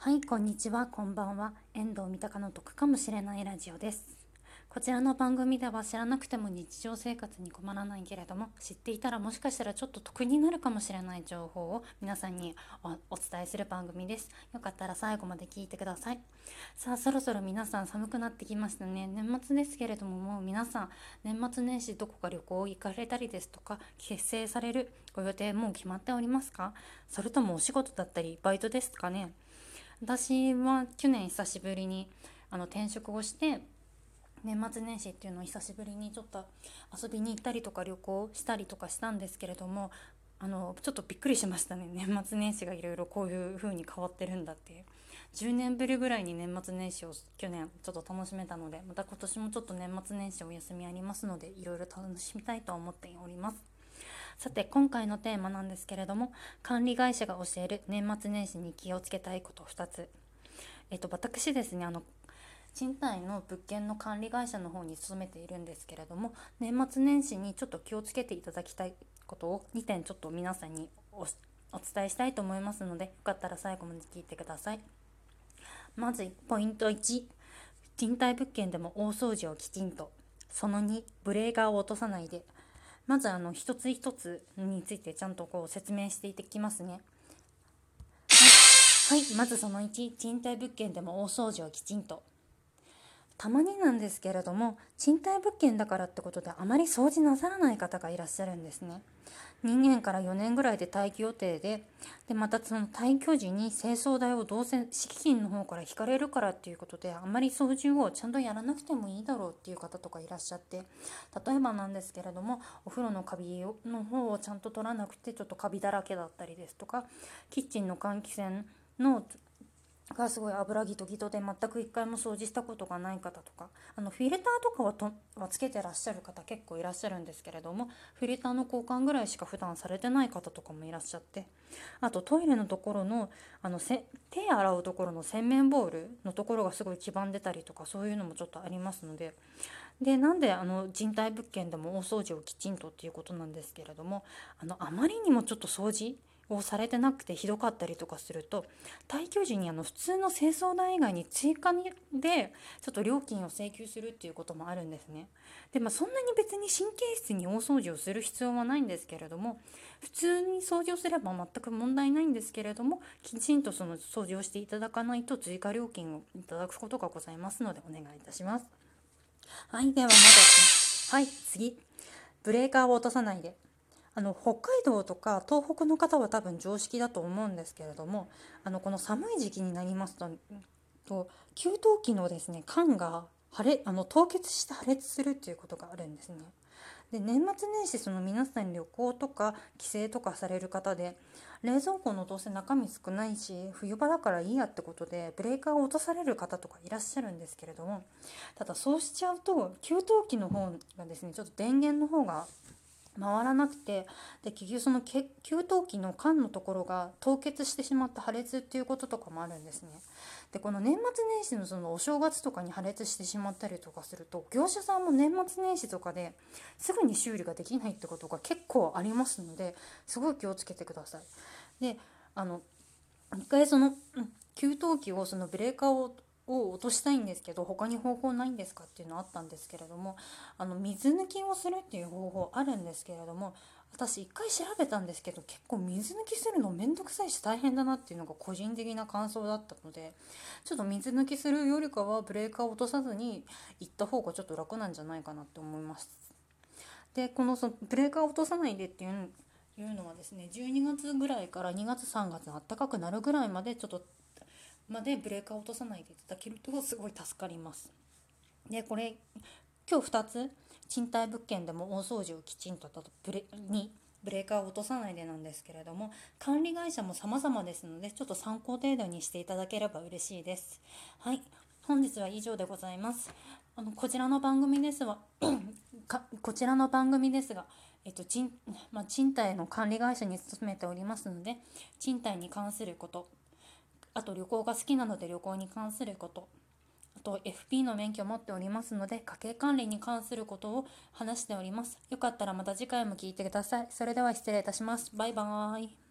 はい、こんにちは、こんばんは。遠藤三鷹の得かもしれないラジオです。こちらの番組では知らなくても日常生活に困らないけれども、知っていたらもしかしたらちょっと得になるかもしれない情報を皆さんにおお伝えする番組です。よかったら最後まで聞いてください。さあ、そろそろ皆さん寒くなってきましたね。年末ですけれども、もう皆さん、年末年始どこか旅行行かれたりですとか、結成されるご予定もう決まっておりますか？それともお仕事だったり、バイトですかね？私は去年久しぶりにあの転職をして年末年始っていうのを久しぶりにちょっと遊びに行ったりとか旅行したりとかしたんですけれどもあのちょっとびっくりしましたね。年末年始がいろいろこういう風に変わってるんだって。いう10年ぶりぐらいに年末年始を去年ちょっと楽しめたのでまた今年もちょっと年末年始お休みありますのでいろいろ楽しみたいと思っております。さて今回のテーマなんですけれども管理会社が教える年末年始に気をつけたいこと2つ。えっと私ですねあの賃貸の物件の管理会社の方に勤めているんですけれども年末年始にちょっと気をつけていただきたいことを2点ちょっと皆さんにお伝えしたいと思いますのでよかったら最後まで聞いてください。まずポイント1賃貸物件でも大掃除をきちんと。その2ブレーカーを落とさないで。まずあの一つ一つについてちゃんとこう説明していってきますね。はい、はい、まずその1賃貸物件でも大掃除をきちんと。たまになんですけれども賃貸物件だからってことであまり掃除なさらない方がいらっしゃるんですね。2年から4年ぐらいで退去予定ででまたその退去時に清掃代をどうせ敷金の方から引かれるからっていうことであまり掃除をちゃんとやらなくてもいいだろうっていう方とかいらっしゃって例えばなんですけれどもお風呂のカビの方をちゃんと取らなくてちょっとカビだらけだったりですとかキッチンの換気扇のがすごい油ギトギトで全く一回も掃除したことがない方とかあのフィルターとかはとはつけてらっしゃる方結構いらっしゃるんですけれどもフィルターの交換ぐらいしか普段されてない方とかもいらっしゃってあとトイレのところのあのせ手洗うところの洗面ボールのところがすごい黄ばんでたりとかそういうのもちょっとありますのででなんであの人体物件でも大掃除をきちんとっていうことなんですけれどもあのあまりにもちょっと掃除をされてなくてひどかったりとかすると退去時にあの普通の清掃代以外に追加でちょっと料金を請求するっていうこともあるんですね。でまあそんなに別に神経質に大掃除をする必要はないんですけれども普通に掃除をすれば全く問題ないんですけれどもきちんとその掃除をしていただかないと追加料金をいただくことがございますのでお願いいたします。はいではまだはい次ブレーカーを落とさないで。あの北海道とか東北の方は多分常識だと思うんですけれどもあのこの寒い時期になりますとと給湯器のですね缶が破裂あの凍結して破裂するっていうことがあるんですね。で年末年始その皆さん旅行とか帰省とかされる方で冷蔵庫のどうせ中身少ないし冬場だからいいやってことでブレーカーを落とされる方とかいらっしゃるんですけれどもただそうしちゃうと給湯器の方がですねちょっと電源の方が回らなくてで結局その給湯器の缶のところが凍結してしまった破裂っていうこととかもあるんですね。でこの年末年始のそのお正月とかに破裂してしまったりとかすると業者さんも年末年始とかですぐに修理ができないってことが結構ありますのですごい気をつけてください。であの一回その給湯器をそのブレーカーをを落としたいんですけど他に方法ないんですかっていうのあったんですけれどもあの水抜きをするっていう方法あるんですけれども私一回調べたんですけど結構水抜きするの面倒くさいし大変だなっていうのが個人的な感想だったのでちょっと水抜きするよりかはブレーカーを落とさずに行った方がちょっと楽なんじゃないかなって思います。でこのそのブレーカーを落とさないでっていういうのはですね12月ぐらいから2月3月暖かくなるぐらいまでちょっとまでブレーカーを落とさないでいただけるとすごい助かります。でこれ今日2つ賃貸物件でも大掃除をきちんとブレにブレーカーを落とさないでなんですけれども管理会社も様々ですのでちょっと参考程度にしていただければ嬉しいです。はい本日は以上でございます。あのこちらの番組ですは こちらの番組ですが、えっと賃まあ、賃貸の管理会社に勤めておりますので賃貸に関することあと旅行が好きなので旅行に関すること。あと FP の免許を持っておりますので家計管理に関することを話しております。よかったらまた次回も聞いてください。それでは失礼いたします。バイバーイ。